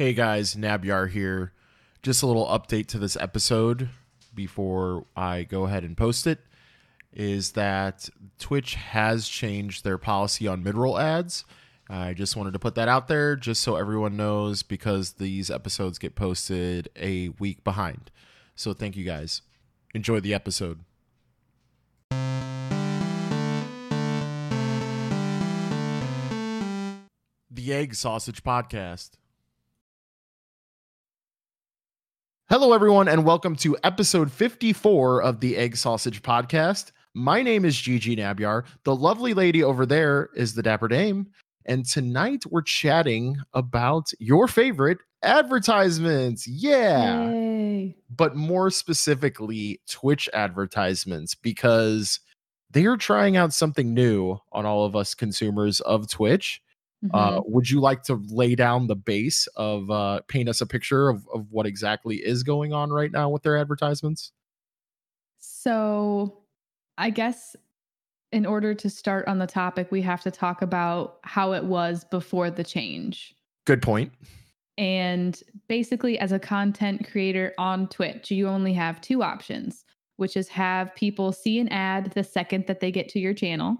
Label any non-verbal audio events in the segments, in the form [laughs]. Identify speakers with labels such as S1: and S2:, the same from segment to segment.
S1: Hey guys, Nabyar here. Just a little update to this episode before I go ahead and post it is that Twitch has changed their policy on mid-roll ads. I just wanted to put that out there just so everyone knows because these episodes get posted a week behind. So thank you guys. Enjoy the episode. The Egg Sausage Podcast. Hello, everyone, and welcome to episode 54 of the Egg Sausage Podcast. My name is Gigi Nabyar. The lovely lady over there is the Dapper Dame. And tonight we're chatting about your favorite advertisements. Yeah.
S2: Yay.
S1: But more specifically, Twitch advertisements, because they are trying out something new on all of us consumers of Twitch. Uh,
S2: Mhm.
S1: would you like to lay down the base of uh, paint us a picture of, of what exactly is going on right now with their advertisements?
S2: so, I guess in order to start on the topic, we have to talk about how it was before the change.
S1: Good point.
S2: And basically, as a content creator on Twitch, you only have two options, which is have people see an ad the second that they get to your channel,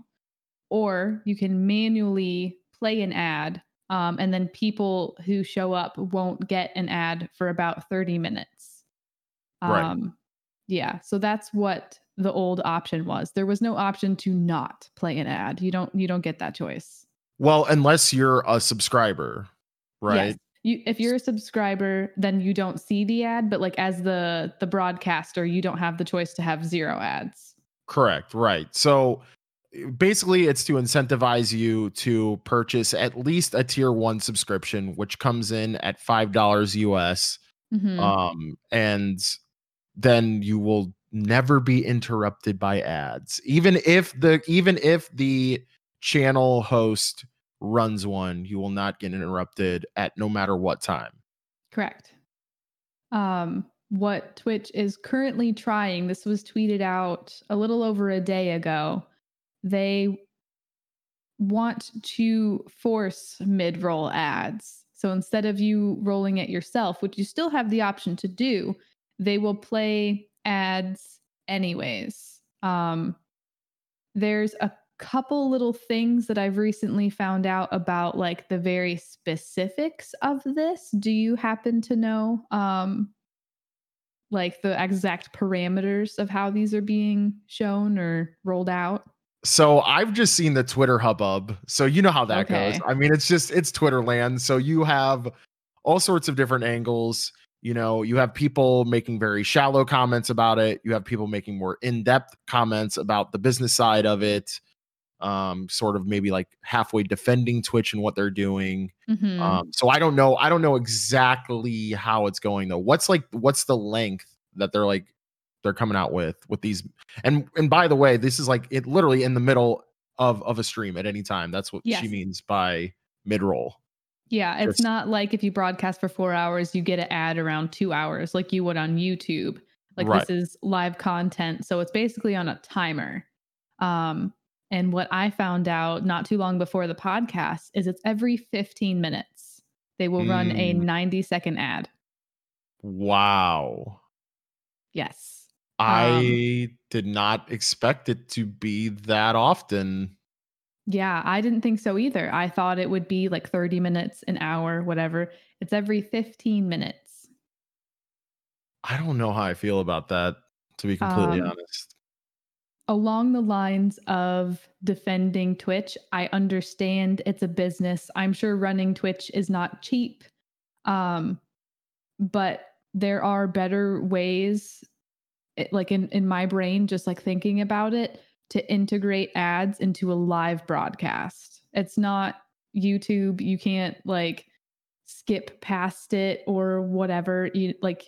S2: or you can manually play an ad. Um, and then people who show up won't get an ad for about 30 minutes.
S1: Right.
S2: Um, yeah. So that's what the old option was. There was no option to not play an ad. You don't you don't get that choice.
S1: Well, unless you're a subscriber, right?
S2: Yes. You, if you're a subscriber, then you don't see the ad, but like as the the broadcaster, you don't have the choice to have zero ads.
S1: Correct. Right. So basically, it's to incentivize you to purchase at least a tier one subscription, which comes in at $5 US.
S2: Mhm.
S1: Um, and then you will never be interrupted by ads. Even if the even if the channel host runs one, you will not get interrupted at no matter what time.
S2: Correct. Um, what Twitch is currently trying, this was tweeted out a little over a day ago. They want to force mid roll ads. So instead of you rolling it yourself, which you still have the option to do, they will play ads anyways. Um, there's a couple little things that I've recently found out about like the very specifics of this. Do you happen to know um like the exact parameters of how these are being shown or rolled out?
S1: So I've just seen the Twitter hubbub. So you know how that goes. I mean, it's just it's Twitter land. So you have all sorts of different angles. You know, you have people making very shallow comments about it. You have people making more in-depth comments about the business side of it. Um, sort of maybe like halfway defending Twitch and what they're doing.
S2: Mhm.
S1: Um, so I don't know. I don't know exactly how it's going though. What's like what's the length that they're like they're coming out with with these and and by the way, this is like it literally in the middle of of a stream at any time. That's what
S2: Yes.
S1: she means by mid roll.
S2: yeah, it's
S1: just-
S2: not like if you broadcast for 4 hours you get an ad around 2 hours like you would on YouTube. Like
S1: Right.
S2: this is live content, so it's basically on a timer. Um and what I found out not too long before the podcast is it's every 15 minutes. They will run a
S1: Mm.
S2: 90 second ad.
S1: Wow.
S2: Yes.
S1: I did not expect it to be that often.
S2: Yeah, I didn't think so either. I thought it would be like 30 minutes, an hour, whatever. It's every 15 minutes.
S1: I don't know how I feel about that, to be completely
S2: Um,
S1: honest.
S2: Along the lines of defending Twitch, I understand it's a business. I'm sure running Twitch is not cheap. Um, but there are better ways, it, like in, in my brain, just like thinking about it, to integrate ads into a live broadcast. It's not YouTube. You can't like skip past it or whatever. You like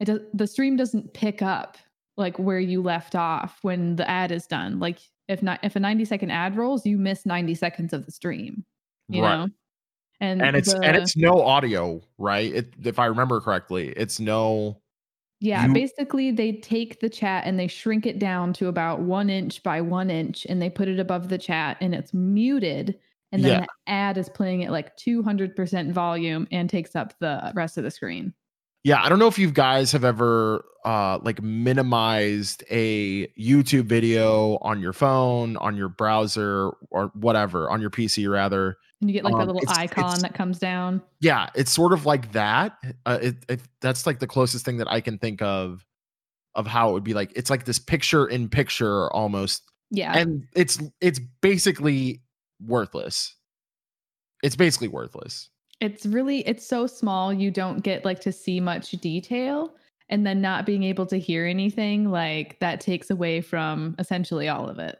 S2: it does the stream doesn't pick up like where you left off when the ad is done. Like if not if a 90 second ad rolls, you miss 90 seconds of the stream. You
S1: Right.
S2: know? And
S1: and it's and it's no audio, right? It, if I remember correctly, it's no.
S2: Yeah,
S1: You-
S2: basically they take the chat and they shrink it down to about one inch by one inch and they put it above the chat and it's muted and then
S1: Yeah.
S2: the ad is playing at like 200% volume and takes up the rest of the screen.
S1: Yeah, I don't know if you guys have ever uh like minimized a YouTube video on your phone, on your browser or whatever, on your PC rather.
S2: And you get like
S1: Um,
S2: a little
S1: it's-
S2: icon
S1: it's-
S2: that comes down.
S1: Yeah, it's sort of like that. Uh, it, it that's like the closest thing that I can think of of how it would be like. It's like this picture in picture almost
S2: Yeah.
S1: and it's it's basically worthless. It's basically worthless.
S2: it's really it's so small you don't get like to see much detail and then not being able to hear anything like that takes away from essentially all of it.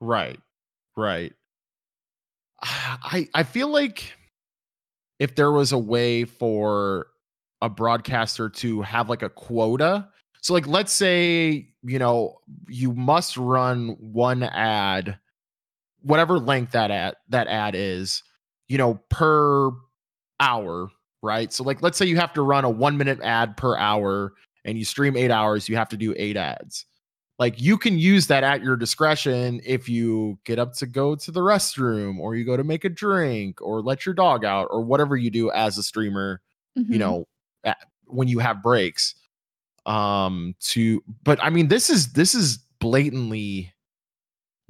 S1: Right. Right. I I feel like if there was a way for a broadcaster to have like a quota. So like let's say, you know, you must run one ad whatever length that ad that ad is, you know, per hour, right? So like let's say you have to run a 1 minute ad per hour and you stream 8 hours, you have to do 8 ads like you can use that at your discretion if you get up to go to the restroom or you go to make a drink or let your dog out or whatever you do as a streamer you
S2: Mhm.
S1: know at, when you have breaks um to but i mean this is this is blatantly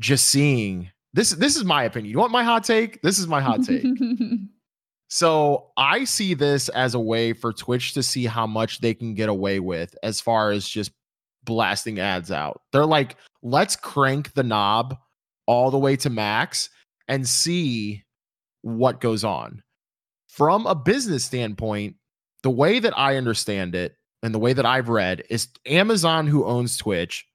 S1: just seeing this this is my opinion. You want my hot take? This is my hot take. [laughs] So I see this as a way for Twitch to see how much they can get away with as far as just blasting ads out. They're like, let's crank the knob all the way to max and see what goes on. From a business standpoint, the way that I understand it and the way that I've read is Amazon, who owns Twitch,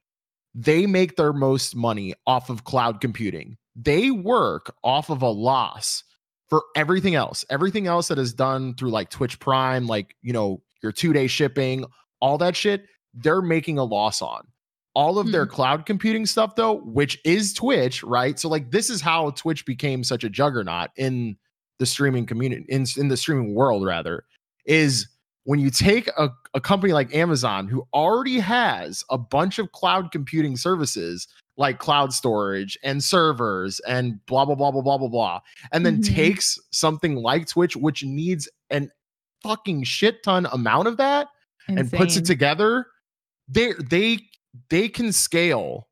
S1: they make their most money off of cloud computing. They work off of a loss for everything else. Everything else that is done through like Twitch Prime, like, you know, your two day shipping, all that shit, they're making a loss on. All of their cloud computing stuff, though, which is Twitch, right? So, like, this is how Twitch became such a juggernaut in the streaming community, in, in the streaming world, rather, is when you take a, a company like Amazon, who already has a bunch of cloud computing services like cloud storage and servers and blah, blah, blah, blah, blah, blah, blah, and then
S2: Mhm.
S1: takes something like Twitch, which needs an fucking shit ton amount of that and puts it together, they they they can scale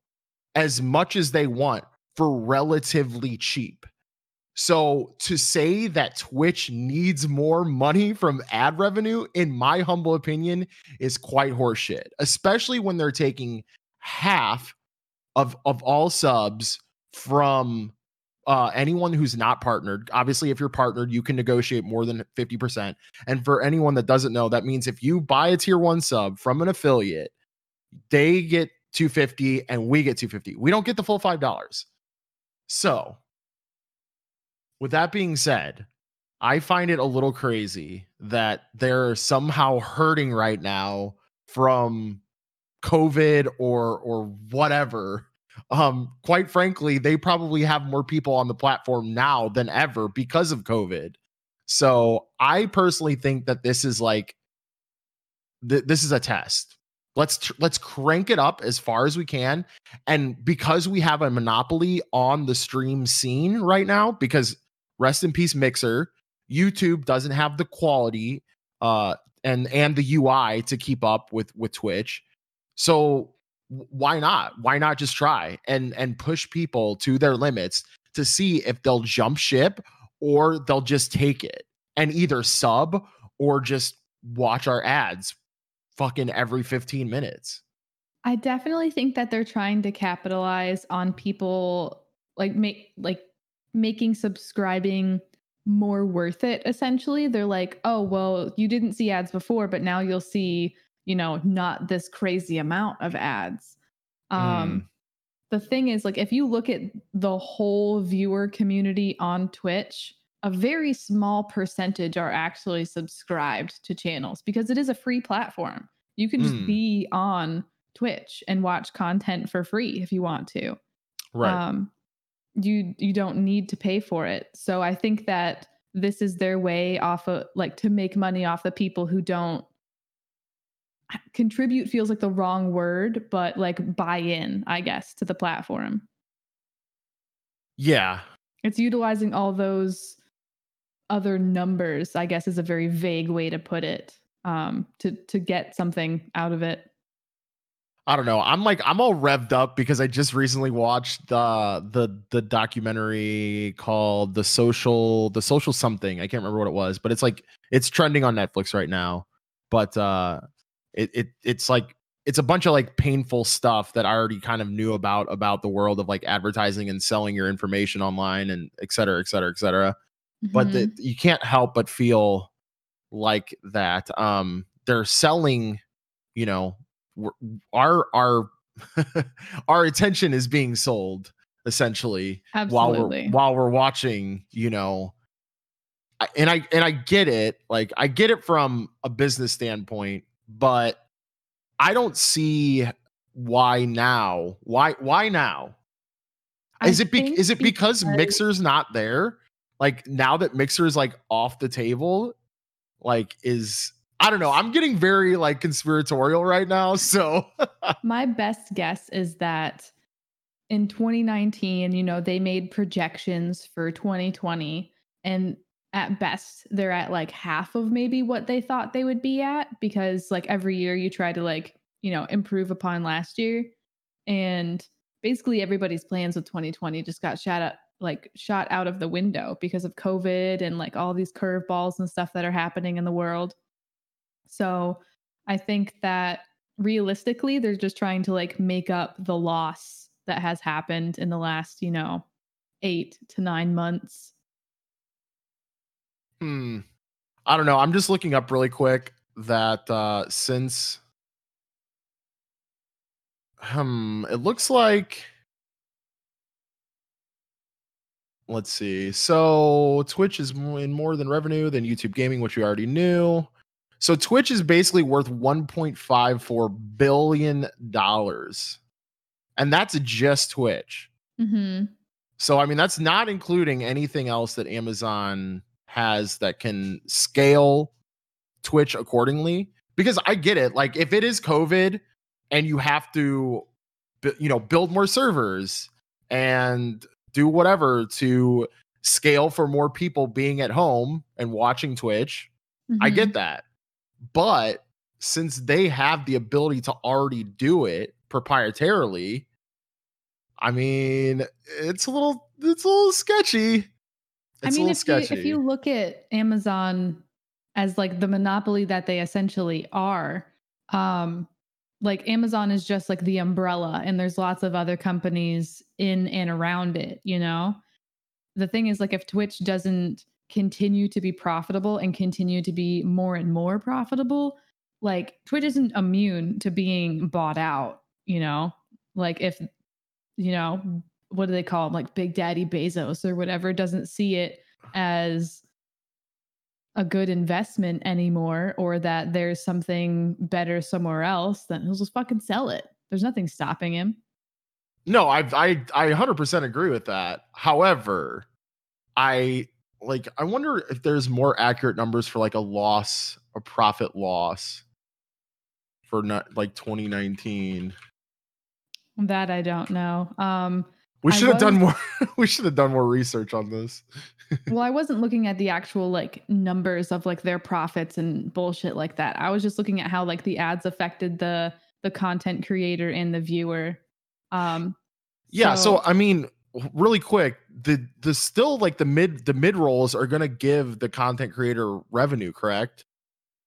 S1: as much as they want for relatively cheap. So to say that Twitch needs more money from ad revenue, in my humble opinion, is quite horseshit, especially when they're taking half of of all subs from uh, anyone who's not partnered. Obviously, if you're partnered, you can negotiate more than 50%. And for anyone that doesn't know, that means if you buy a tier one sub from an affiliate, they get 250 and we get 250. We don't get the full $5. So, with that being said, I find it a little crazy that they're somehow hurting right now from COVID or or whatever. Um, quite frankly, they probably have more people on the platform now than ever because of COVID. So I personally think that this is like th- this is a test. Let's tr- let's crank it up as far as we can, and because we have a monopoly on the stream scene right now, because rest in peace Mixer, YouTube doesn't have the quality uh and and the UI to keep up with with Twitch. So why not? Why not just try and and push people to their limits to see if they'll jump ship or they'll just take it and either sub or just watch our ads fucking every 15 minutes.
S2: I definitely think that they're trying to capitalize on people like make like making subscribing more worth it essentially. They're like, "Oh, well, you didn't see ads before, but now you'll see, you know, not this crazy amount of ads." Um the thing is like if you look at the whole viewer community on Twitch, a very small percentage are actually subscribed to channels because it is a free platform. You can just
S1: Mm.
S2: be on Twitch and watch content for free if you want to.
S1: Right.
S2: Um, you you don't need to pay for it. So I think that this is their way off of like to make money off the people who don't contribute feels like the wrong word, but like buy in, I guess, to the platform.
S1: yeah.
S2: It's utilizing all those other numbers, I guess is a very vague way to put it. Um, to to get something out of it.
S1: I don't know. I'm like I'm all revved up because I just recently watched the the the documentary called The Social The Social something. I can't remember what it was, but it's like it's trending on Netflix right now. But uh it, it it's like it's a bunch of like painful stuff that I already kind of knew about about the world of like advertising and selling your information online and et cetera, et cetera, et cetera. Mm-hmm. But the, you can't help but feel like that. Um, they're selling, you know, our our [laughs] our attention is being sold essentially
S2: Absolutely.
S1: while we're while we're watching, you know, and I and I get it. Like I get it from a business standpoint, but I don't see why now. Why why now? Is I it be, is it because, because Mixer's not there? Like now that Mixer is like off the table, like is I don't know. I'm getting very like conspiratorial right now. [laughs] So
S2: my best guess is that in 2019, you know, they made projections for 2020 and at best they're at like half of maybe what they thought they would be at because like every year you try to like you know improve upon last year and basically everybody's plans with 2020 just got shot up like shot out of the window because of covid and like all these curveballs and stuff that are happening in the world so i think that realistically they're just trying to like make up the loss that has happened in the last you know 8 to 9 months
S1: Hmm. I don't know. I'm just looking up really quick that uh since um it looks like let's see. So Twitch is in more than revenue than YouTube gaming, which we already knew. So Twitch is basically worth 1.54 billion dollars. And that's just Twitch.
S2: Mm-hmm.
S1: So I mean that's not including anything else that Amazon has that can scale Twitch accordingly. Because I get it. Like if it is COVID and you have to, you know, build more servers and do whatever to scale for more people being at home and watching Twitch, mm-hmm. I get mm-hmm. that. But since they have the ability to already do it proprietarily, I mean, it's a little it's a little sketchy.
S2: It's I mean, if you, if you look at Amazon as like the monopoly that they essentially are, um, like Amazon is just like the umbrella, and there's lots of other companies in and around it, you know? The thing is, like, if Twitch doesn't continue to be profitable and continue to be more and more profitable, like, Twitch isn't immune to being bought out, you know? Like, if, you know, what do they call him like big daddy bezos or whatever doesn't see it as a good investment anymore or that there's something better somewhere else then he'll just fucking sell it. There's nothing stopping him.
S1: No i i i 100% agree with that. However i like i wonder if there's more accurate numbers for like a loss a profit loss for not like 2019
S2: that i don't know. Um
S1: we should have done more. [laughs] we should have done more research on this. [laughs]
S2: well, I wasn't looking at the actual like numbers of like their profits and bullshit like that. I was just looking at how like the ads affected the the content creator and the viewer. Um
S1: Yeah, so, so I mean, really quick, the the still like the mid the mid rolls are going to give the content creator revenue, correct?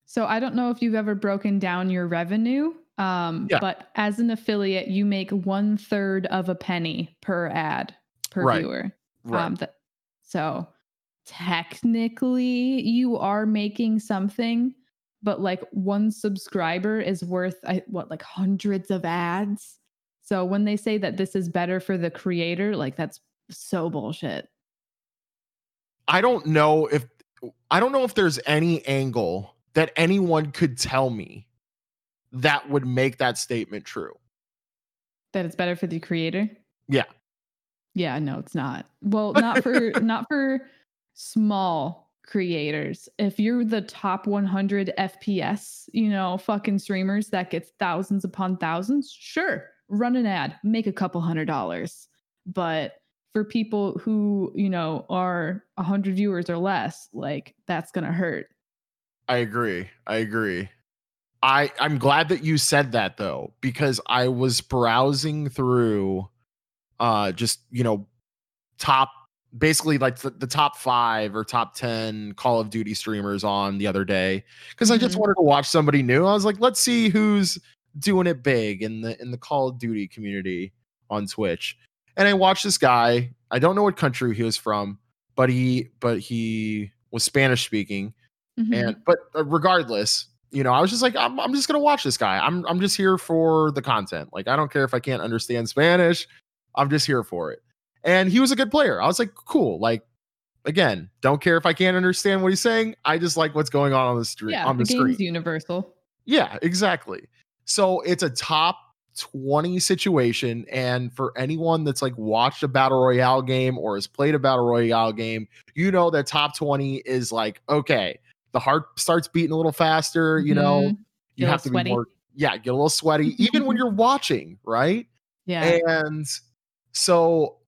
S2: So I don't know if you've ever broken down your revenue um, yeah. But as an affiliate, you make one third of a penny per ad per right. viewer. Right. Um, th- so technically, you are making something, but like one subscriber is worth I, what like hundreds of ads. So when they say that this is better for the creator, like that's so bullshit.
S1: I don't know if I don't know if there's any angle that anyone could tell me that would make that statement true.
S2: That it's better for the creator?
S1: Yeah.
S2: Yeah, no, it's not. Well, not for [laughs] not for small creators. If you're the top 100 FPS, you know, fucking streamers that gets thousands upon thousands, sure, run an ad, make a couple hundred dollars. But for people who, you know, are 100 viewers or less, like that's going to hurt.
S1: I agree. I agree. I I'm glad that you said that though because I was browsing through uh just, you know, top basically like the, the top 5 or top 10 Call of Duty streamers on the other day because I just
S2: Mhm.
S1: wanted to watch somebody new. I was like, let's see who's doing it big in the in the Call of Duty community on Twitch. And I watched this guy. I don't know what country he was from, but he but he was Spanish speaking
S2: Mhm.
S1: and but uh, regardless you know i was just like I'm, I'm just gonna watch this guy. I'm i'm just here for the content. Like i don't care if i can't understand spanish. I'm just here for it. And he was a good player. I was like cool. Like again don't care if i can't understand what he's saying. I just like what's going on on the street
S2: yeah,
S1: on
S2: the
S1: the
S2: game's
S1: screen.
S2: universal.
S1: yeah exactly. So it's a top 20 situation and for anyone that's like watched a battle royale game or has played a battle royale game you know that top 20 is like okay the heart starts beating a little faster you know
S2: Mhm.
S1: you have to
S2: little
S1: be more yeah get a little sweaty [laughs] even when you're watching right
S2: Yeah.
S1: and so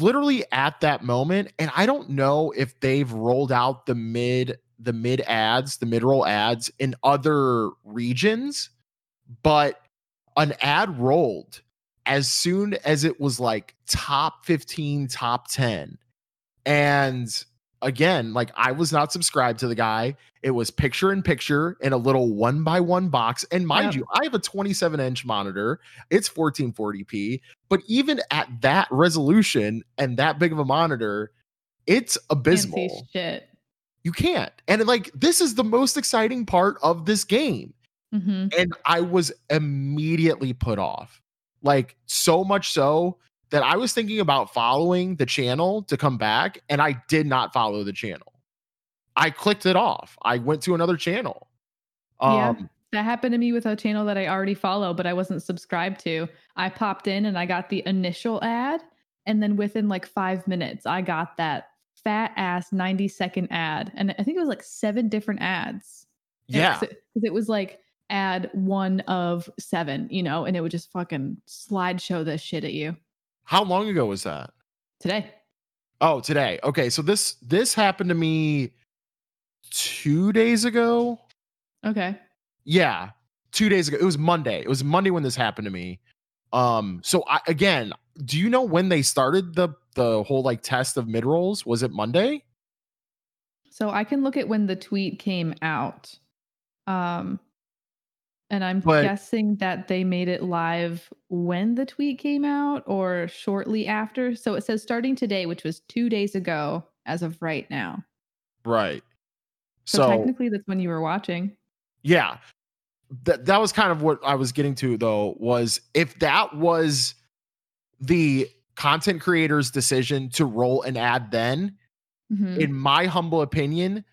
S1: literally at that moment and i don't know if they've rolled out the mid the mid ads the mid roll ads in other regions but an ad rolled as soon as it was like top 15 top 10 and again like i was not subscribed to the guy. It was picture in picture in a little one by one box. And mind
S2: Yep.
S1: you i have a 27 inch monitor. It's 1440p but even at that resolution and that big of a monitor it's abysmal.
S2: shit.
S1: you can't. And like this is the most exciting part of this game.
S2: Hmm
S1: and I was immediately put off. Like so much so that I was thinking about following the channel to come back and I did not follow the channel. I clicked it off. I went to another channel.
S2: Yeah.
S1: Um
S2: That happened to me with a channel that I already follow, but I wasn't subscribed to. I popped in and I got the initial ad. And then within like five minutes, I got that fat ass 90 second ad. And I think it was like seven different ads.
S1: yeah.
S2: Because it was like ad one of seven, you know, and it would just fucking slideshow this shit at you
S1: How long ago was that?
S2: today.
S1: Oh, today. Okay, so this this happened to me 2 days ago.
S2: Okay.
S1: Yeah, 2 days ago. It was Monday. It was Monday when this happened to me. Um so I again, do you know when they started the the whole like test of mid rolls? Was it Monday?
S2: So I can look at when the tweet came out. Um and I'm
S1: But-
S2: guessing that they made it live when the tweet came out or shortly after. So it says starting today, which was 2 days ago as of right now.
S1: Right.
S2: So,
S1: So,
S2: technically that's when you were watching.
S1: yeah. That that was kind of what I was getting to though was if that was the content creator's decision to roll an ad then,
S2: Mhm.
S1: in my humble opinion,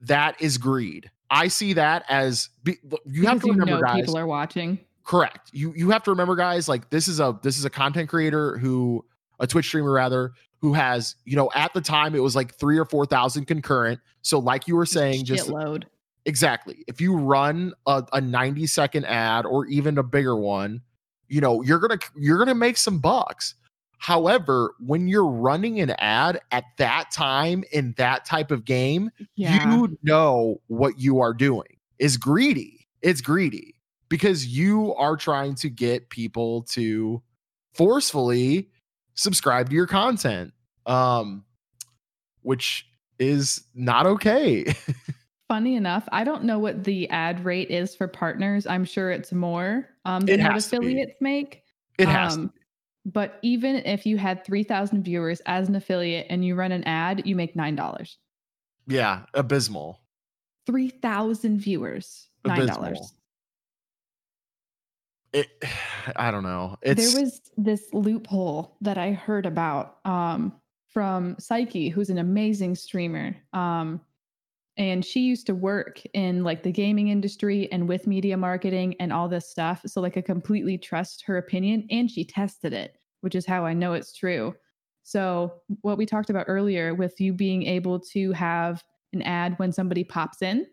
S1: that is greed. I see that as be, you have to
S2: you
S1: remember
S2: know
S1: guys.
S2: people are watching.
S1: Correct. You you have to remember, guys. Like this is a this is a content creator who a Twitch streamer rather who has you know at the time it was like three or four thousand concurrent. So like you were saying, just
S2: load
S1: exactly. If you run a, a ninety second ad or even a bigger one, you know you're gonna you're gonna make some bucks. However, when you're running an ad at that time in that type of game,
S2: Yeah.
S1: you know what you are doing is greedy. It's greedy because you are trying to get people to forcefully subscribe to your content. Um which is not okay. [laughs]
S2: Funny enough, I don't know what the ad rate is for partners. I'm sure it's more um,
S1: It
S2: than what
S1: to be.
S2: affiliates make.
S1: it has
S2: Um, But even if you had 3,000 viewers as an affiliate and you run an ad, you make $9.
S1: yeah, abysmal.
S2: 3,000 viewers, $9.
S1: Abysmal. It [sighs] I don't know. It's
S2: there was this loophole that I heard about um, from Psyche, who's an amazing streamer. Um, and she used to work in like the gaming industry and with media marketing and all this stuff. So like I completely trust her opinion and she tested it, which is how I know it's true. So what we talked about earlier with you being able to have an ad when somebody pops in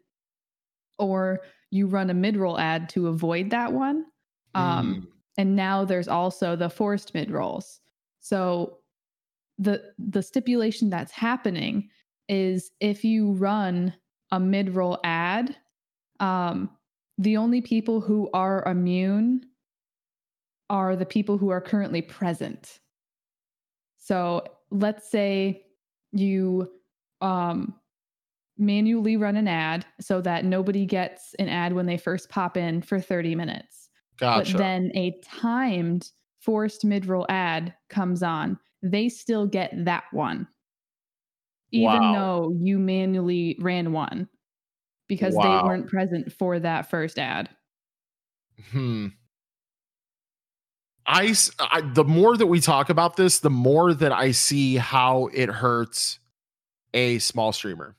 S2: or you run a mid-roll ad to avoid that one. Um,
S1: Mm,
S2: and now there's also the forced mid rolls. So the the stipulation that's happening is if you run a mid-roll ad, um, the only people who are immune are the people who are currently present. So let's say you um, manually run an ad so that nobody gets an ad when they first pop in for 30 minutes.
S1: Gotcha.
S2: But then a timed forced mid roll ad comes on. They still get that one, even
S1: Wow.
S2: though you manually ran one because
S1: Wow.
S2: they weren't present for that first ad.
S1: Hmm. I, I- the more that we talk about this, the more that I see how it hurts a small streamer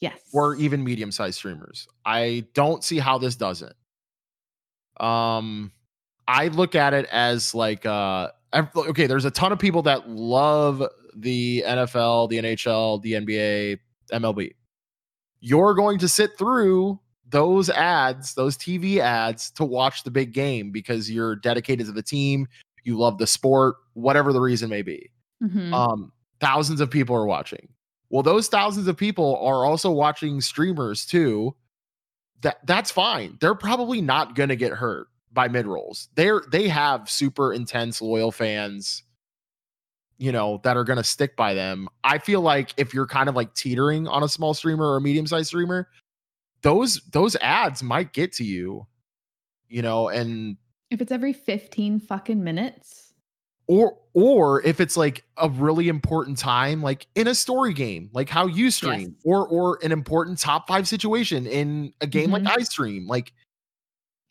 S2: Yes.
S1: or even medium sized streamers. I don't see how this doesn't. Um, I look at it as like uh, okay. There's a ton of people that love the NFL, the NHL, the NBA, MLB. You're going to sit through those ads, those TV ads, to watch the big game because you're dedicated to the team. You love the sport, whatever the reason may be
S2: Mhm.
S1: um thousands of people are watching well those thousands of people are also watching streamers too that that's fine they're probably not going to get hurt by mid rolls they're they have super intense loyal fans you know that are going to stick by them. I feel like if you're kind of like teetering on a small streamer or a medium sized streamer those those ads might get to you you know and
S2: if it's every 15 fucking minutes,
S1: or or if it's like a really important time like in a story game like how you stream or or an important top 5 situation in a game like I stream like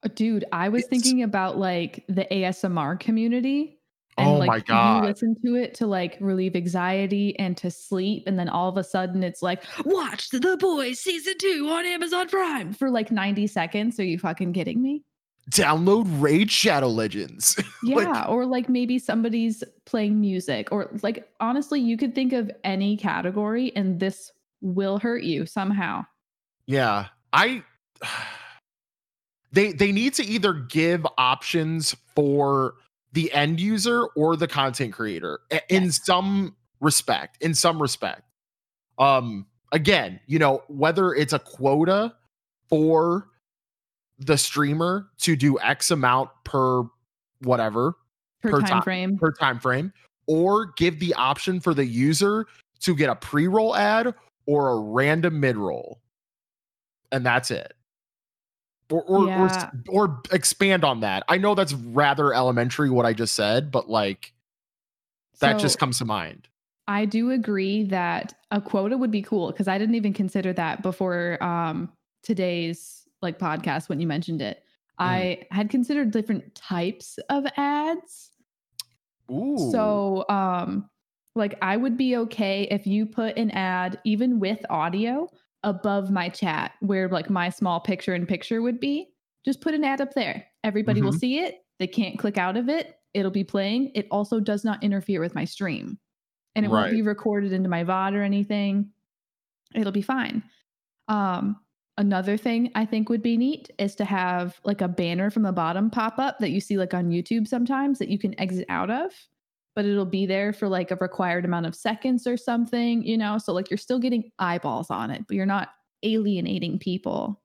S2: Uh, dude, I was thinking about like the ASMR community.
S1: Oh
S2: like,
S1: my God.
S2: You listen to it to like relieve anxiety and to sleep, and then all of a sudden it's like, watch The Boys season two on Amazon Prime for like 90 seconds. Are you fucking kidding me?
S1: download Raid Shadow Legends [laughs]
S2: Yeah,
S1: Like-
S2: or like maybe somebody's playing music, or like honestly, you could think of any category, and this will hurt you somehow.
S1: yeah I [sighs] they they need to either give options for the end user or the content creator in
S2: Yes.
S1: some respect in some respect um again you know whether it's a quota for the streamer to do x amount per whatever
S2: Per,
S1: Per
S2: time
S1: time-
S2: frame.
S1: per time frame or give the option for the user to get a pre-roll ad or a random mid-roll and that's it or or, or, or expand on that i know that's rather elementary what i just said but like that
S2: So-
S1: just comes to mind
S2: I do agree that a quota would be cool because I didn't even consider that before um, today's like podcast when you mentioned it.
S1: Mm.
S2: I had considered different types of ads.
S1: Ooh.
S2: So, um, like, I would be okay if you put an ad, even with audio, above my chat where like my small picture in picture would be. Just put an ad up there. Everybody will
S1: Mhm.
S2: see it. They can't click out of it. It'll be playing. It also does not interfere with my stream. And it won't be recorded into my VOD or anything. It'll be fine. Um, another thing I think would be neat is to have like a banner from the bottom pop up that you see like on YouTube sometimes that you can exit out of, but it'll be there for like a required amount of seconds or something, you know? So like you're still getting eyeballs on it, but you're not alienating people.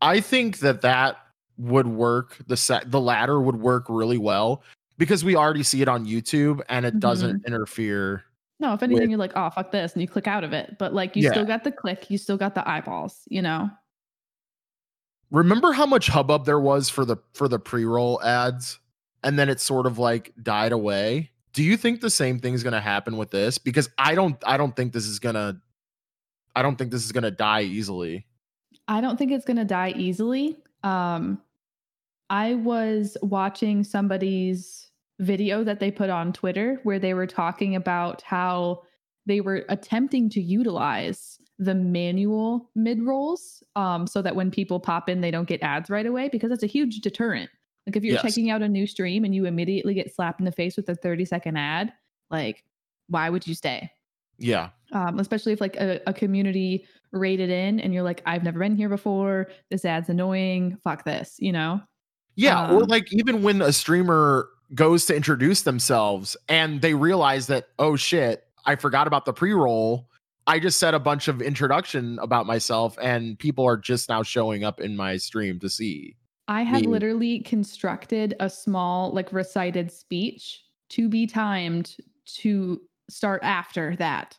S1: I think that that would work. The set, the latter would work really well because we already see it on YouTube and it doesn't mm-hmm. interfere.
S2: No, if anything,
S1: With-
S2: you're like, oh, fuck this, and you click out of it. But like you
S1: Yeah.
S2: still got the click, you still got the eyeballs, you know?
S1: Remember how much hubbub there was for the for the pre-roll ads, and then it sort of like died away. Do you think the same thing is going to happen with this? Because I don't. I don't think this is gonna. I don't think this is gonna die easily.
S2: I don't think it's going to die easily. Um, I was watching somebody's video that they put on Twitter where they were talking about how they were attempting to utilize the manual mid rolls um, so that when people pop in, they don't get ads right away because that's a huge deterrent. Like if you're
S1: Yes.
S2: checking out a new stream and you immediately get slapped in the face with a 30 second ad, like why would you stay?
S1: Yeah.
S2: um, especially if like a, a community rated in and you're like, I've never been here before. This ad's annoying. Fuck this, you know?
S1: Yeah, or
S2: Um,
S1: like even when a streamer goes to introduce themselves and they realize that, oh shit, I forgot about the pre roll. I just said a bunch of introduction about myself and people are just now showing up in my stream to see.
S2: I have
S1: Me.
S2: literally constructed a small, like, recited speech to be timed to start after that.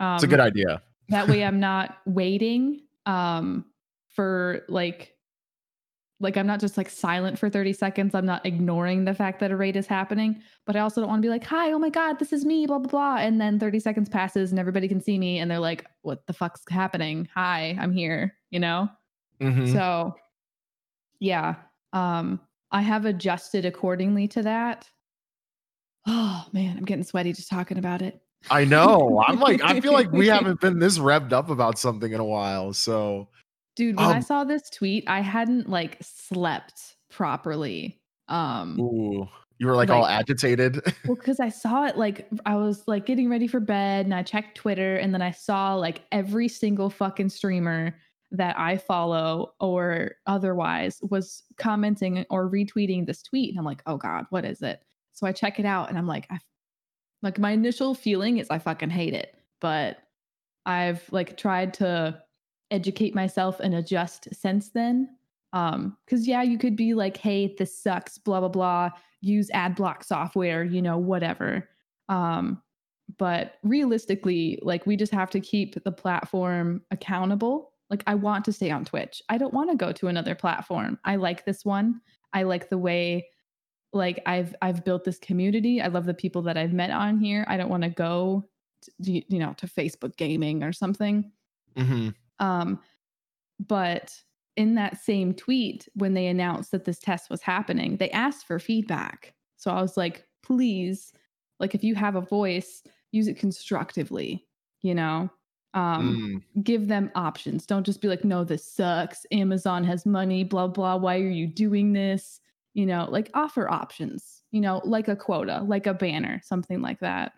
S2: Um,
S1: It's a good idea.
S2: that way I'm [laughs] not waiting um for like like I'm not just like silent for 30 seconds. I'm not ignoring the fact that a raid is happening, but I also don't want to be like, "Hi, oh my god, this is me, blah blah blah." And then 30 seconds passes and everybody can see me and they're like, "What the fuck's happening? Hi, I'm here," you know?
S1: Mhm.
S2: So yeah, um I have adjusted accordingly to that. Oh man, I'm getting sweaty just talking about it.
S1: I know. I'm like, I feel like we [laughs] haven't been this revved up about something in a while. So,
S2: Dude, when I
S1: Um,
S2: saw this tweet, I hadn't like slept properly. Um
S1: ooh, you were like, all agitated. [laughs]
S2: well cuz I saw it like I was like getting ready for bed and I checked Twitter and then I saw like every single fucking streamer that I follow or otherwise was commenting or retweeting this tweet and I'm like, "Oh god, what is it?" So I check it out and I'm like I like my initial feeling is I fucking hate it, but I've like tried to educate myself and adjust since then. Um, because yeah, you could be like, hey, this sucks, blah blah blah, use ad block software, you know, whatever. Um, but realistically, like we just have to keep the platform accountable. Like I want to stay on Twitch. I don't want to go to another platform. I like this one. I like the way like I've I've built this community. I love the people that I've met on here. I don't want to go to, you know to Facebook gaming or something.
S1: hmm
S2: Um, but in that same tweet, when they announced that this test was happening, they asked for feedback. So I was like, please, like if you have a voice, use it constructively, you know? Um,
S1: Mm.
S2: give them options. Don't just be like, no, this sucks. Amazon has money, blah, blah. Why are you doing this? You know, like offer options, you know, like a quota, like a banner, something like that.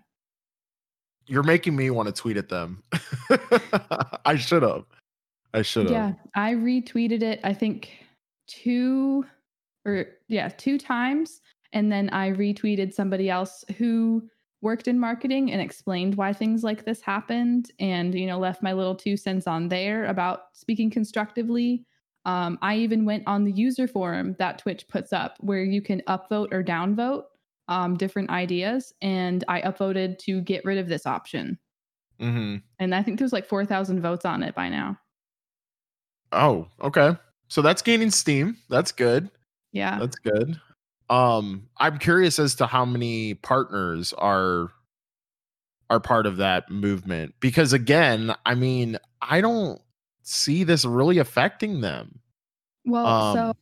S1: You're making me want to tweet at them. [laughs] I should have. I should have.
S2: Yeah, I retweeted it, I think two or yeah, two times. And then I retweeted somebody else who worked in marketing and explained why things like this happened and, you know, left my little two cents on there about speaking constructively. Um, I even went on the user forum that Twitch puts up where you can upvote or downvote um, different ideas. And I upvoted to get rid of this option.
S1: hmm
S2: And I think there's like 4,000 votes on it by now.
S1: Oh, okay. So that's gaining steam. That's good.
S2: Yeah.
S1: That's good. Um, I'm curious as to how many partners are are part of that movement because again, I mean, I don't see this really affecting them.
S2: Well, so
S1: Um,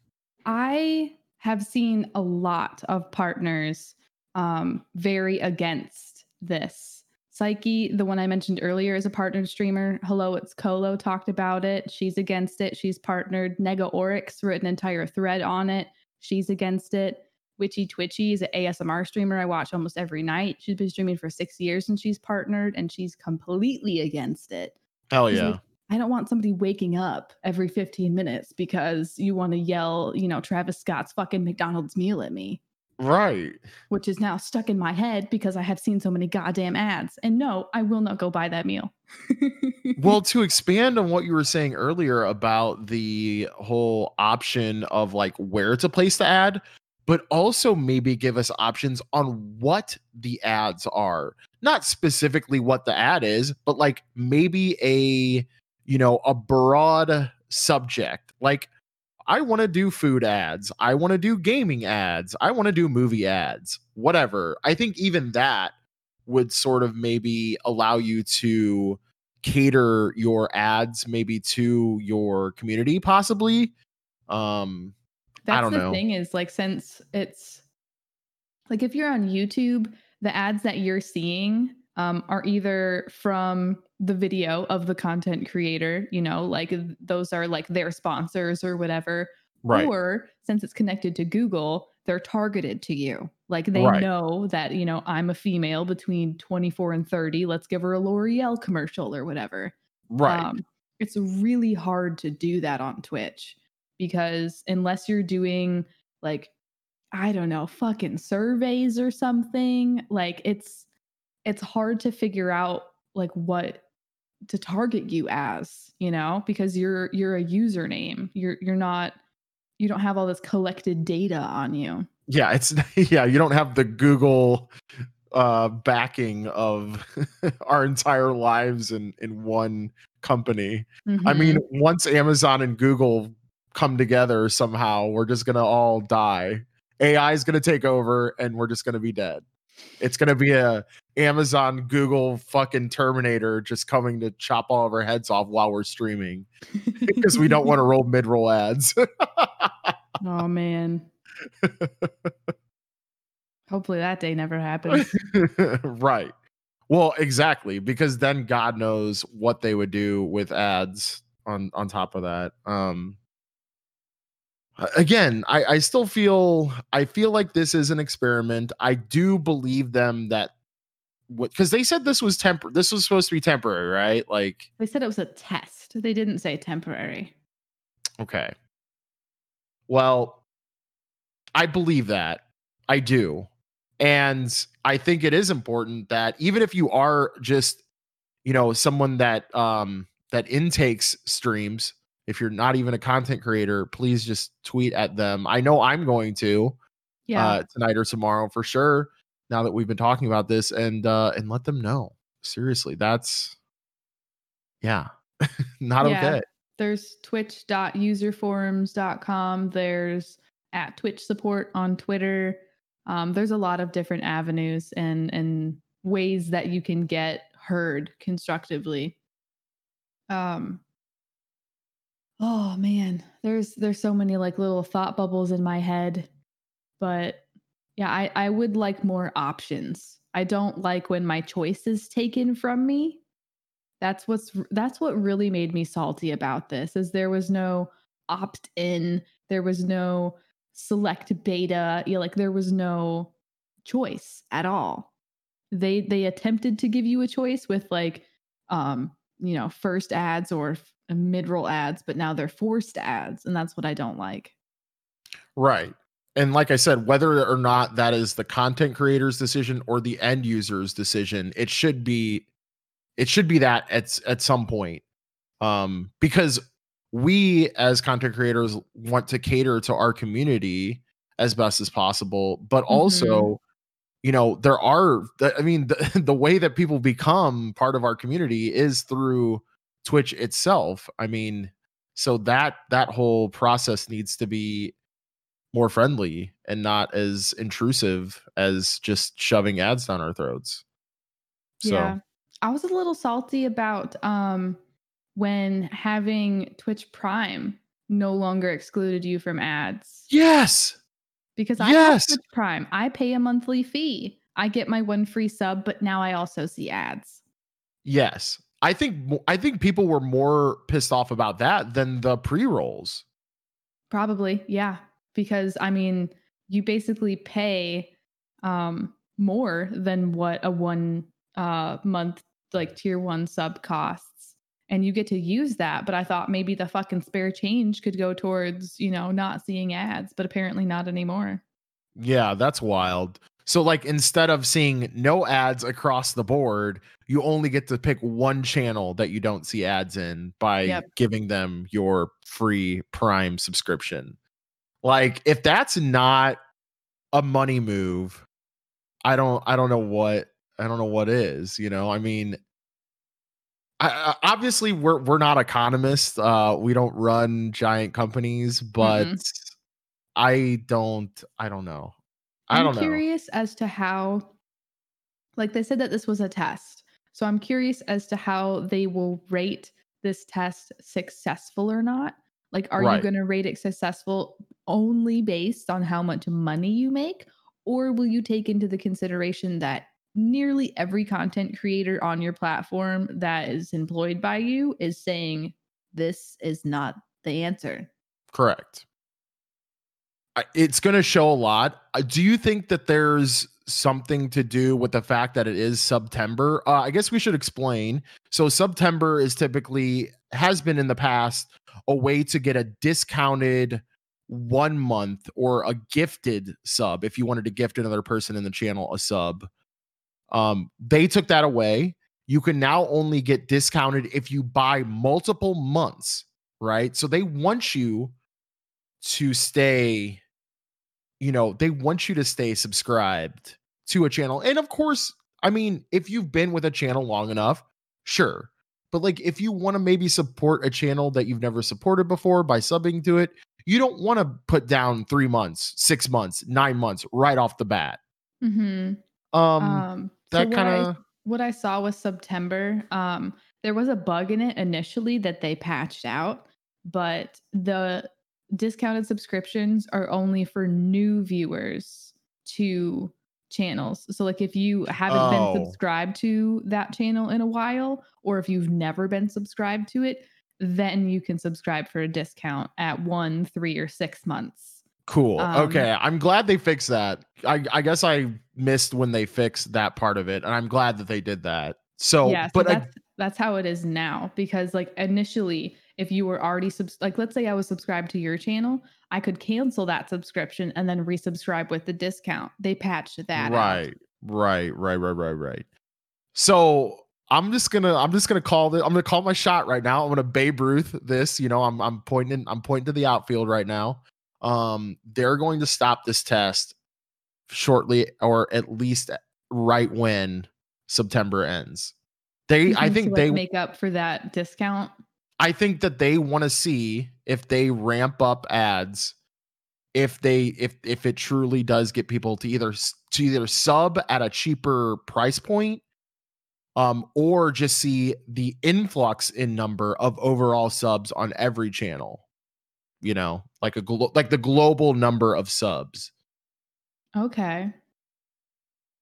S2: I have seen a lot of partners um, very against this. Psyche, the one I mentioned earlier, is a partnered streamer. Hello, it's Colo talked about it. She's against it. She's partnered. Nega Oryx wrote an entire thread on it. She's against it. Witchy Twitchy is an ASMR streamer I watch almost every night. She's been streaming for six years and she's partnered and she's completely against it.
S1: Hell
S2: She's
S1: yeah.
S2: like, I don't want somebody waking up every 15 minutes because you want to yell, you know, Travis Scott's fucking McDonald's meal at me,
S1: right.
S2: which is now stuck in my head because I have seen so many goddamn ads. And no, I will not go buy that meal. [laughs]
S1: well to expand on what you were saying earlier about the whole option of like where to place the ad but also maybe give us options on what the ads are. Not specifically what the ad is but like maybe a you know a broad subject. Like i want to do food ads. I want to do gaming ads. I want to do movie ads. Whatever. I think even that would sort of maybe allow you to cater your ads maybe to your community possibly. Um
S2: That's
S1: don't
S2: the
S1: know.
S2: thing is like since it's like if you're on YouTube, the ads that you're seeing um, are either from the video of the content creator, you know, like those are like their sponsors or whatever,
S1: right
S2: or since it's connected to Google, they're targeted to you. Like they
S1: Right.
S2: know that, you know, I'm a female between 24 and 30. Let's give her a L'Oreal commercial or whatever.
S1: right
S2: Um, it's really hard to do that on Twitch because unless you're doing like I don't know, fucking surveys or something. Like it's it's hard to figure out like what to target you as, you know, because you're you're a username. You're you're not you don't have all this collected data on you.
S1: Yeah, it's [laughs] yeah, you don't have the Google uh backing of [laughs] our entire lives in in one company. Mm-hmm. I mean, mm-hmm. once Amazon and Google come together somehow, we're just to all die. AI is to take over and we're just to be dead. It's to be a Amazon, Google fucking Terminator just coming to chop all of our heads off while we're streaming because we don't [laughs] want to roll mid roll ads. [laughs]
S2: oh, man. [laughs] Hopefully that day never happens.
S1: right. Well, exactly, because then God knows what they would do with ads on on top of that. Um again, I, I still feel I feel like this is an experiment. I do believe them that what because they said this was temp this was supposed to be temporary, right? Like
S2: they said it was a test. They didn't say temporary.
S1: Okay. Well, I believe that. I do. And I think it is important that even if you are just, you know, someone that um that intakes streams, if you're not even a content creator, please just tweet at them. I know I'm going to yeah. uh, tonight or tomorrow for sure. Now that we've been talking about this, and uh, and let them know. Seriously, that's yeah, [laughs] not yeah. okay.
S2: There's twitch.userforums.com. There's at Twitch support on Twitter. Um, there's a lot of different avenues and and ways that you can get heard constructively. Um, oh man. There's there's so many like little thought bubbles in my head. But yeah i i would like more options. I don't like when my choice is taken from me. That's what's that's what really made me salty about this is there was no opt in there was no select beta. You know, like there was no choice at all. They they attempted to give you a choice with like um you know first ads or mid-roll ads, but now they're forced ads, and that's what I don't like.
S1: Right. And like I said, whether or not that is the content creator's decision or the end user's decision, it should be it should be that at at some point. Um because we as content creators want to cater to our community as best as possible, but also mm-hmm you know there are i mean the, [laughs] the way that people become part of our community is through Twitch itself. I mean, so that that whole process needs to be more friendly and not as intrusive as just shoving ads down our throats. So. Yeah.
S2: I was a little salty about um when having Twitch Prime no longer excluded you from ads.
S1: Yes.
S2: Because I yes. have Twitch Prime. I pay a monthly fee. I get my one free sub, but now I also see ads.
S1: Yes. I think I think people were more pissed off about that than the pre rolls.
S2: Probably, yeah, because I mean, you basically pay um, more than what a one uh, month like tier one sub costs, and you get to use that. But I thought maybe the fucking spare change could go towards you know not seeing ads, but apparently not anymore.
S1: Yeah, that's wild. So like instead of seeing no ads across the board, you only get to pick one channel that you don't see ads in by yep. giving them your free Prime subscription. Like if that's not a money move, I don't I don't know what I don't know what is, you know? I mean I, obviously we're we're not economists. Uh we don't run giant companies, but mm-hmm. I don't I don't know. I
S2: I'm curious as to how, like they said that this was a test. So I'm curious as to how they will rate this test successful or not. Like, are right. you going to rate it successful only based on how much money you make? Or will you take into the consideration that nearly every content creator on your platform that is employed by you is saying this is not the answer?
S1: Correct it's going to show a lot. Uh, do you think that there's something to do with the fact that it is September? Uh, I guess we should explain. So September is typically has been in the past a way to get a discounted one month or a gifted sub if you wanted to gift another person in the channel a sub. Um, they took that away. You can now only get discounted if you buy multiple months, right? So they want you to stay, you know, they want you to stay subscribed to a channel. And of course, I mean, if you've been with a channel long enough, sure. But like if you want to maybe support a channel that you've never supported before by subbing to it, you don't want to put down three months, six months, nine months right off the bat.
S2: Mm-hmm.
S1: Um,
S2: Um,
S1: that
S2: what
S1: kind
S2: I-
S1: of
S2: what I saw was September. Um, there was a bug in it initially that they patched out, but the discounted subscriptions are only for new viewers to channels. So, like, if you haven't
S1: Oh.
S2: been subscribed to that channel in a while, or if you've never been subscribed to it, then you can subscribe for a discount at one, three, or six months.
S1: Cool.
S2: um,
S1: okay, I'm glad they fixed that. I I guess I missed when they fixed that part of it, and I'm glad that they did that. So,
S2: yeah, so
S1: but I,
S2: that's that's how it is now because like initially if you were already subs- like let's say I was subscribed to your channel, I could cancel that subscription and then resubscribe with the discount. They patched that out.
S1: right, right, right, right, right, right. So I'm just gonna I'm just gonna call this I'm gonna call my shot right now. I'm gonna Babe Ruth this. You know, I'm I'm pointing I'm pointing to the outfield right now. Um, they're going to stop this test shortly, or at least right when September ends. They, I think they,
S2: make up for that discount.
S1: I think that they want to see if they ramp up ads, if they if if it truly does get people to either to either sub at a cheaper price point, um, or just see the influx in number of overall subs on every channel. You know, like a glo- like the global number of subs.
S2: Okay.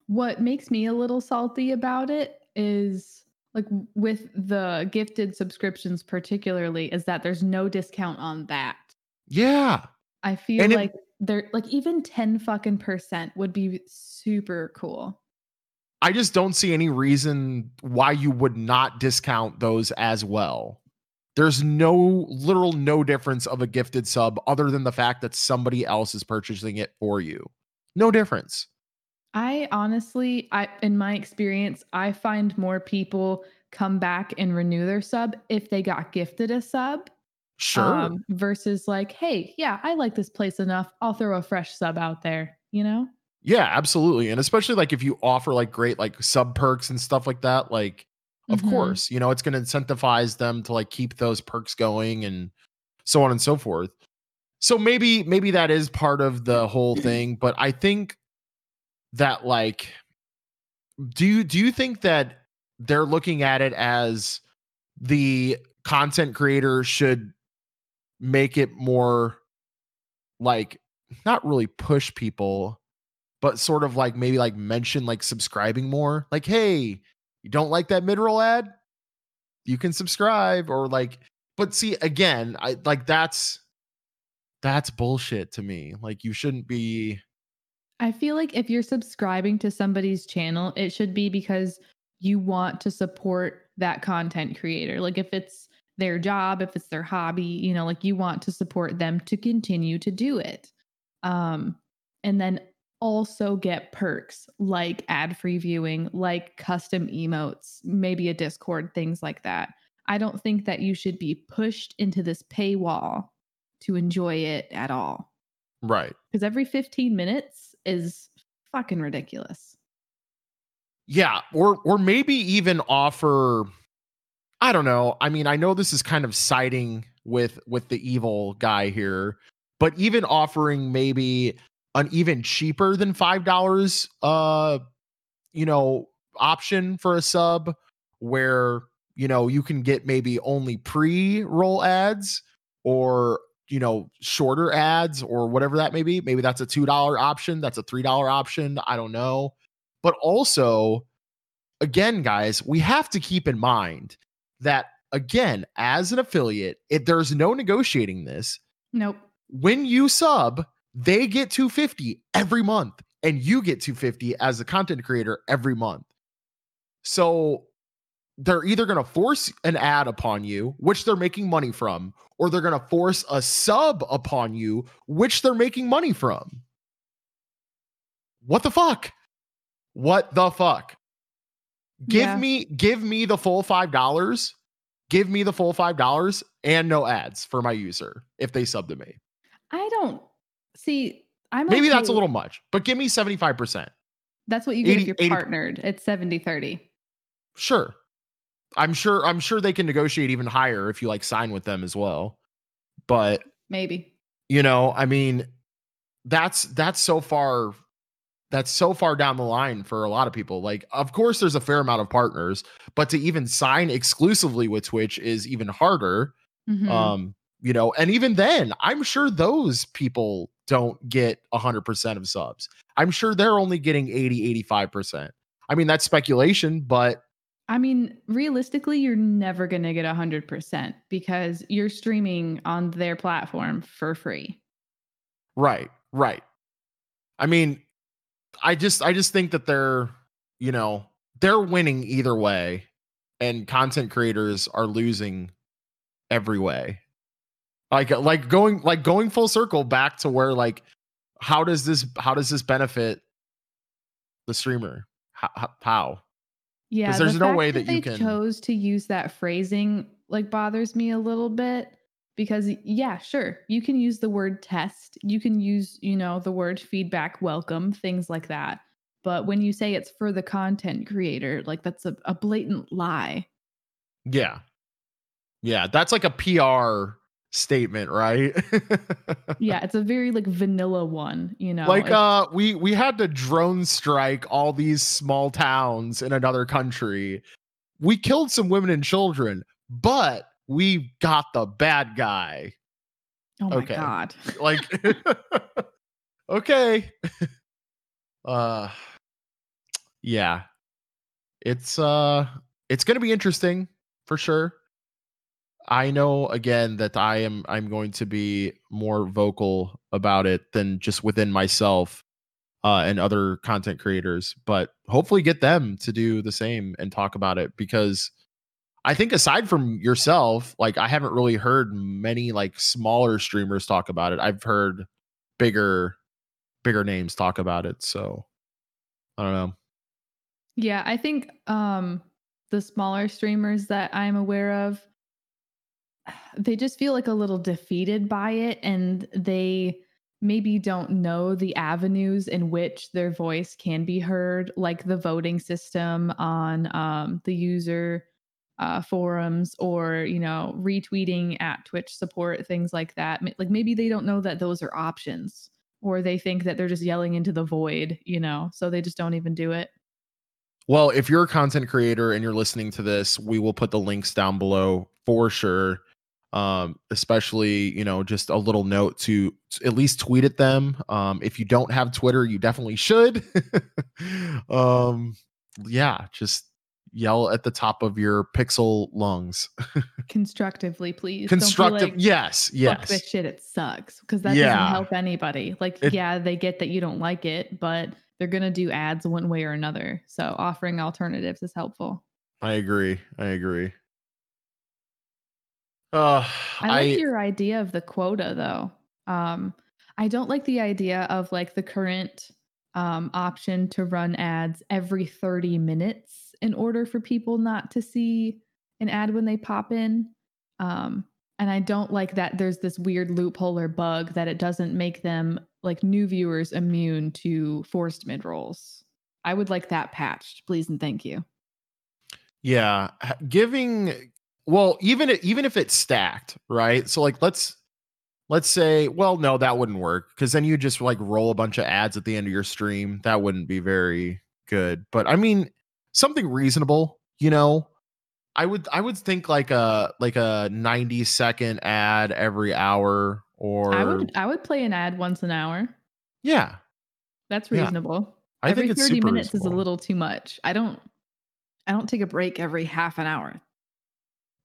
S2: What makes me a little salty about it is like with the gifted subscriptions particularly is that there's no discount on that.
S1: Yeah,
S2: I feel
S1: And it-
S2: like there like even 10 fucking percent would be super cool.
S1: I just don't see any reason why you would not discount those as well. There's no literal no difference of a gifted sub other than the fact that somebody else is purchasing it for you. No difference.
S2: I honestly, I in my experience, I find more people come back and renew their sub if they got gifted a sub
S1: Sure.
S2: um, versus like, hey, yeah, I like this place enough. I'll throw a fresh sub out there, you know?
S1: yeah, absolutely. And especially like if you offer like great like sub perks and stuff like that, like of
S2: Mhm.
S1: course, you know, it's going to incentivize them to like keep those perks going and so on and so forth. So maybe maybe that is part of the whole [clears throat] thing, but I think that like do you do you think that they're looking at it as the content creator should make it more like not really push people but sort of like maybe like mention like subscribing more like hey you don't like that mid-roll ad you can subscribe or like but see again i like that's that's bullshit to me like you shouldn't be
S2: I feel like if you're subscribing to somebody's channel, it should be because you want to support that content creator. Like if it's their job, if it's their hobby, you know, like you want to support them to continue to do it. Um and then also get perks like ad-free viewing, like custom emotes, maybe a Discord, things like that. I don't think that you should be pushed into this paywall to enjoy it at all
S1: right
S2: because every 15 minutes is fucking ridiculous.
S1: Yeah, or or maybe even offer I don't know. I mean, I know this is kind of siding with with the evil guy here, but even offering maybe an even cheaper than $5 uh you know, option for a sub where, you know, you can get maybe only pre-roll ads or you know, shorter ads or whatever that may be. Maybe that's a $2 option, that's a $3 option, I don't know. But also, again, guys, we have to keep in mind that again, as an affiliate, it, there's no negotiating this.
S2: Nope.
S1: When you sub, they get 250 every month, and you get 250 as a content creator every month. So they're either going to force an ad upon you, which they're making money from, or they're going to force a sub upon you, which they're making money from. What the fuck? What the fuck? Give
S2: Yeah.
S1: me give me the full $5. Give me the full $5 and no ads for my user if they sub to me.
S2: I don't see. I'm
S1: Maybe that's a little much, but give me 75%.
S2: That's what you get
S1: 80
S2: if you're
S1: 80
S2: partnered. It's 70 30.
S1: Sure. I'm sure I'm sure they can negotiate even higher if you like sign with them as well. But
S2: Maybe.
S1: you know, I mean, that's that's so far that's so far down the line for a lot of people. Like, of course, there's a fair amount of partners, but to even sign exclusively with Twitch is even harder.
S2: Mhm.
S1: Um, you know, and even then, I'm sure those people don't get 100% of subs. I'm sure they're only getting 80, 85%. I mean, that's speculation, but
S2: I mean, realistically, you're never going to get 100% because you're streaming on their platform for free.
S1: Right, right. I mean, I just I just think that they're, you know, they're winning either way and content creators are losing every way. Like like going like going full circle back to where like how does this how does this benefit the streamer? How? how?
S2: Yeah, because
S1: there's
S2: the
S1: no way that you
S2: they
S1: can-
S2: chose to use that phrasing like bothers me a little bit because yeah, sure, you can use the word test, you can use you know the word feedback, welcome, things like that. But when you say it's for the content creator, like that's a, a blatant lie.
S1: Yeah. Yeah, that's like a PR statement, right? [laughs]
S2: Yeah, it's a very like vanilla one, you know.
S1: like uh we we had to drone strike all these small towns in another country we killed some women and children but we got the bad guy
S2: oh my
S1: okay.
S2: god. [laughs]
S1: like [laughs] okay uh yeah it's uh it's gonna be interesting for sure i know again that i am i'm going to be more vocal about it than just within myself uh and other content creators but hopefully get them to do the same and talk about it because i think aside from yourself like i haven't really heard many like smaller streamers talk about it. I've heard bigger bigger names talk about it so i don't know.
S2: Yeah, I think um the smaller streamers that I'm aware of they just feel like a little defeated by it and they maybe don't know the avenues in which their voice can be heard like the voting system on um the user uh, forums or you know retweeting at twitch support things like that like maybe they don't know that those are options or they think that they're just yelling into the void you know so they just don't even do it
S1: Well, if you're a content creator and you're listening to this, we will put the links down below for sure. Um, especially, you know, just a little note to to at least tweet at them. Um, if you don't have Twitter, you definitely should. [laughs] um, yeah, just yell at the top of your pixel lungs. [laughs]
S2: constructively please
S1: Constructive,
S2: like,
S1: yes,
S2: fuck this shit it sucks because that
S1: Yeah.
S2: doesn't help anybody like
S1: It-
S2: yeah they get that you don't like it but they're gonna do ads one way or another so offering alternatives is helpful
S1: I agree. I agree. Uh,
S2: i like your idea of the quota though. Um i don't like the idea of like the current um option to run ads every 30 minutes in order for people not to see an ad when they pop in. Um and i don't like that there's this weird loophole or bug that it doesn't make them like new viewers immune to forced mid rolls i would like that patched please and thank you.
S1: Yeah giving well even even if it's stacked right? So like let's let's say well no that wouldn't work because then you just like roll a bunch of ads at the end of your stream. That wouldn't be very good. But i mean something reasonable you know? I would i would think like a like a 90 second ad every hour or
S2: i would i would play an ad once an hour.
S1: Yeah.
S2: That's
S1: Yeah.
S2: reasonable.
S1: I
S2: every
S1: think it's
S2: 30
S1: super
S2: minutes is a little too much. I don't i don't take a break every half an hour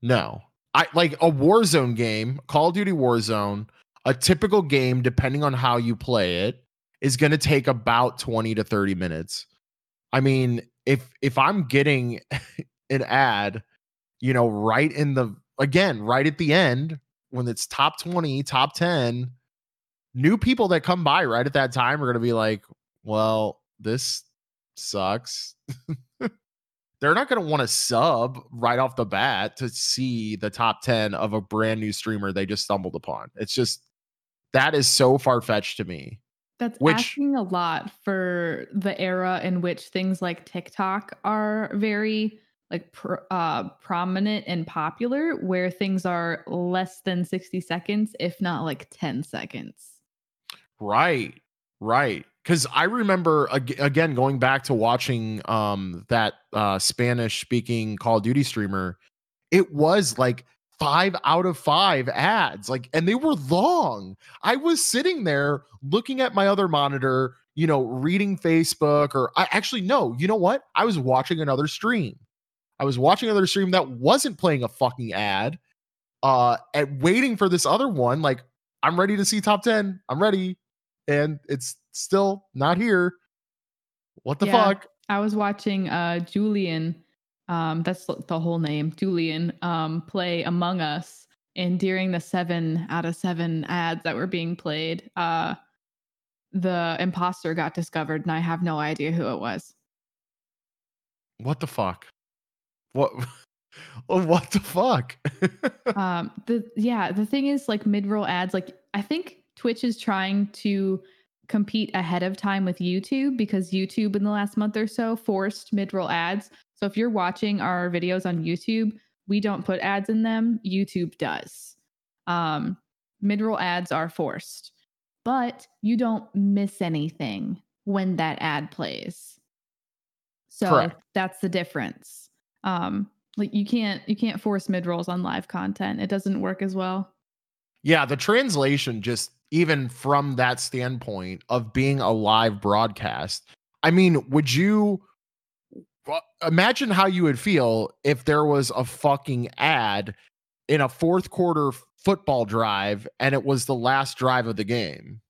S1: No. I like a Warzone game, Call of Duty Warzone, a typical game, depending on how you play it, is gonna take about 20 to 30 minutes. I mean, if if I'm getting [laughs] an ad, you know, right in the again, right at the end when it's top 20, top 10, new people that come by right at that time are going to be like, well, this sucks. [laughs] They're not going to want to sub right off the bat to see the top 10 of a brand new streamer they just stumbled upon. It's just that is so far fetched to me.
S2: That's which, asking a lot for the era in which things like TikTok are very like pr- uh, prominent and popular, where things are less than 60 seconds, if not like 10 seconds.
S1: Right, right. Because I remember again going back to watching um, that uh, Spanish speaking Call of Duty streamer. It was like five out of five ads like and they were long. I was sitting there looking at my other monitor you know reading facebook or i actually no you know what? I was watching another stream. I was watching another stream that wasn't playing a fucking ad uh and waiting for this other one like i'm ready to see top 10 i'm ready. And it's still not here what the yeah, fuck
S2: i was watching uh julian um, that's the whole name, Julian, um, play Among Us. And during the seven out of seven ads that were being played, uh, the imposter got discovered, and I have no idea who it was.
S1: What the fuck? What? [laughs] what the fuck? [laughs]
S2: um, the yeah, the thing is, like mid roll ads, like I think Twitch is trying to compete ahead of time with YouTube because YouTube in the last month or so forced mid roll ads. So if you're watching our videos on YouTube, we don't put ads in them, YouTube does. Um, mid roll ads are forced, but you don't miss anything when that ad plays. So Correct. that's the difference. Um, like you can't you can't force mid rolls on live content. It doesn't work as well.
S1: Yeah, the translation just even from that standpoint of being a live broadcast. I mean, would you uh, imagine how you would feel if there was a fucking ad in a fourth quarter football drive and it was the last drive of the game?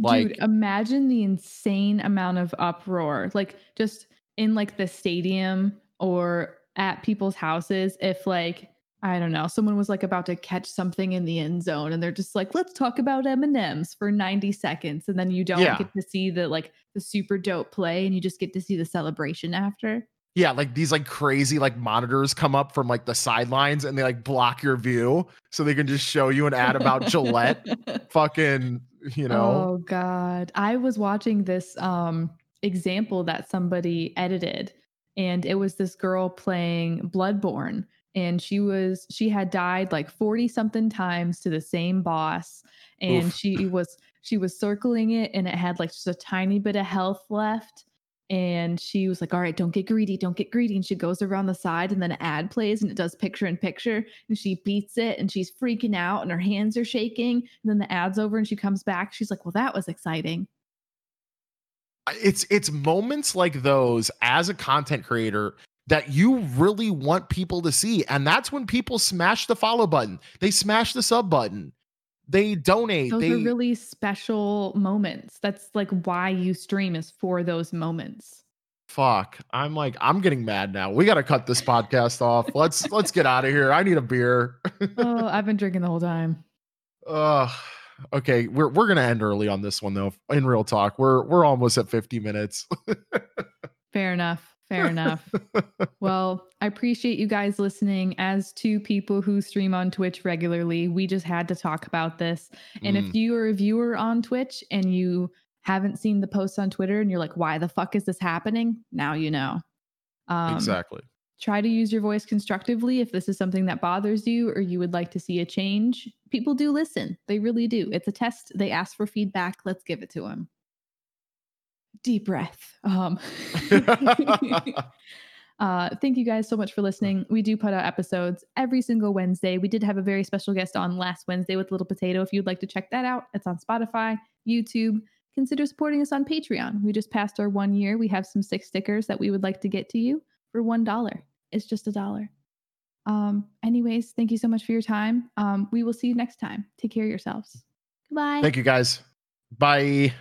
S2: Like, Dude, imagine the insane amount of uproar, like just in like the stadium or at people's houses if like I don't know, someone was like about to catch something in the end zone and they're just like, let's talk about M&Ms for 90 seconds. And then you don't yeah. get to see the like the super dope play and you just get to see the celebration after.
S1: Yeah, like these like crazy like monitors come up from like the sidelines and they like block your view so they can just show you an ad about Gillette. [laughs] Fucking, you know.
S2: Oh god. I was watching this um example that somebody edited and it was this girl playing Bloodborne and she was she had died like 40 something times to the same boss and Oof. she was she was circling it and it had like just a tiny bit of health left and she was like all right don't get greedy don't get greedy and she goes around the side and then an ad plays and it does picture in picture and she beats it and she's freaking out and her hands are shaking and then the ad's over and she comes back she's like well that was exciting
S1: it's it's moments like those as a content creator that you really want people to see. And that's when people smash the follow button, they smash the sub button, they donate.
S2: Those
S1: they...
S2: are really special moments. That's like why you stream is for those moments.
S1: Fuck. I'm like, I'm getting mad now. We gotta cut this podcast off. Let's let's get out of here. I need a beer.
S2: oh, I've been drinking the whole time.
S1: Uh okay. We're we're gonna end early on this one though. In real talk, we're we're almost at 50 minutes. [laughs]
S2: Fair enough. Fair enough. well, I appreciate you guys listening. As two people who stream on Twitch regularly, we just had to talk about this. And mm. if you are a viewer on Twitch and you haven't seen the post on Twitter and you're like, why the fuck is this happening? Now you know.
S1: Um, exactly.
S2: Try to use your voice constructively if this is something that bothers you or you would like to see a change. People do listen, they really do. It's a test. They ask for feedback. Let's give it to them deep breath. Um, [laughs] [laughs] uh, thank you guys so much for listening. We do put out episodes every single Wednesday. We did have a very special guest on last Wednesday with Little Potato. If you'd like to check that out, it's on Spotify, YouTube. Consider supporting us on Patreon. We just passed our one year. We have some six stickers that we would like to get to you for one dollar. It's just a dollar. Um, anyways, thank you so much for your time. Um, we will see you next time. Take care of yourselves. Goodbye.
S1: Thank you guys. Bye.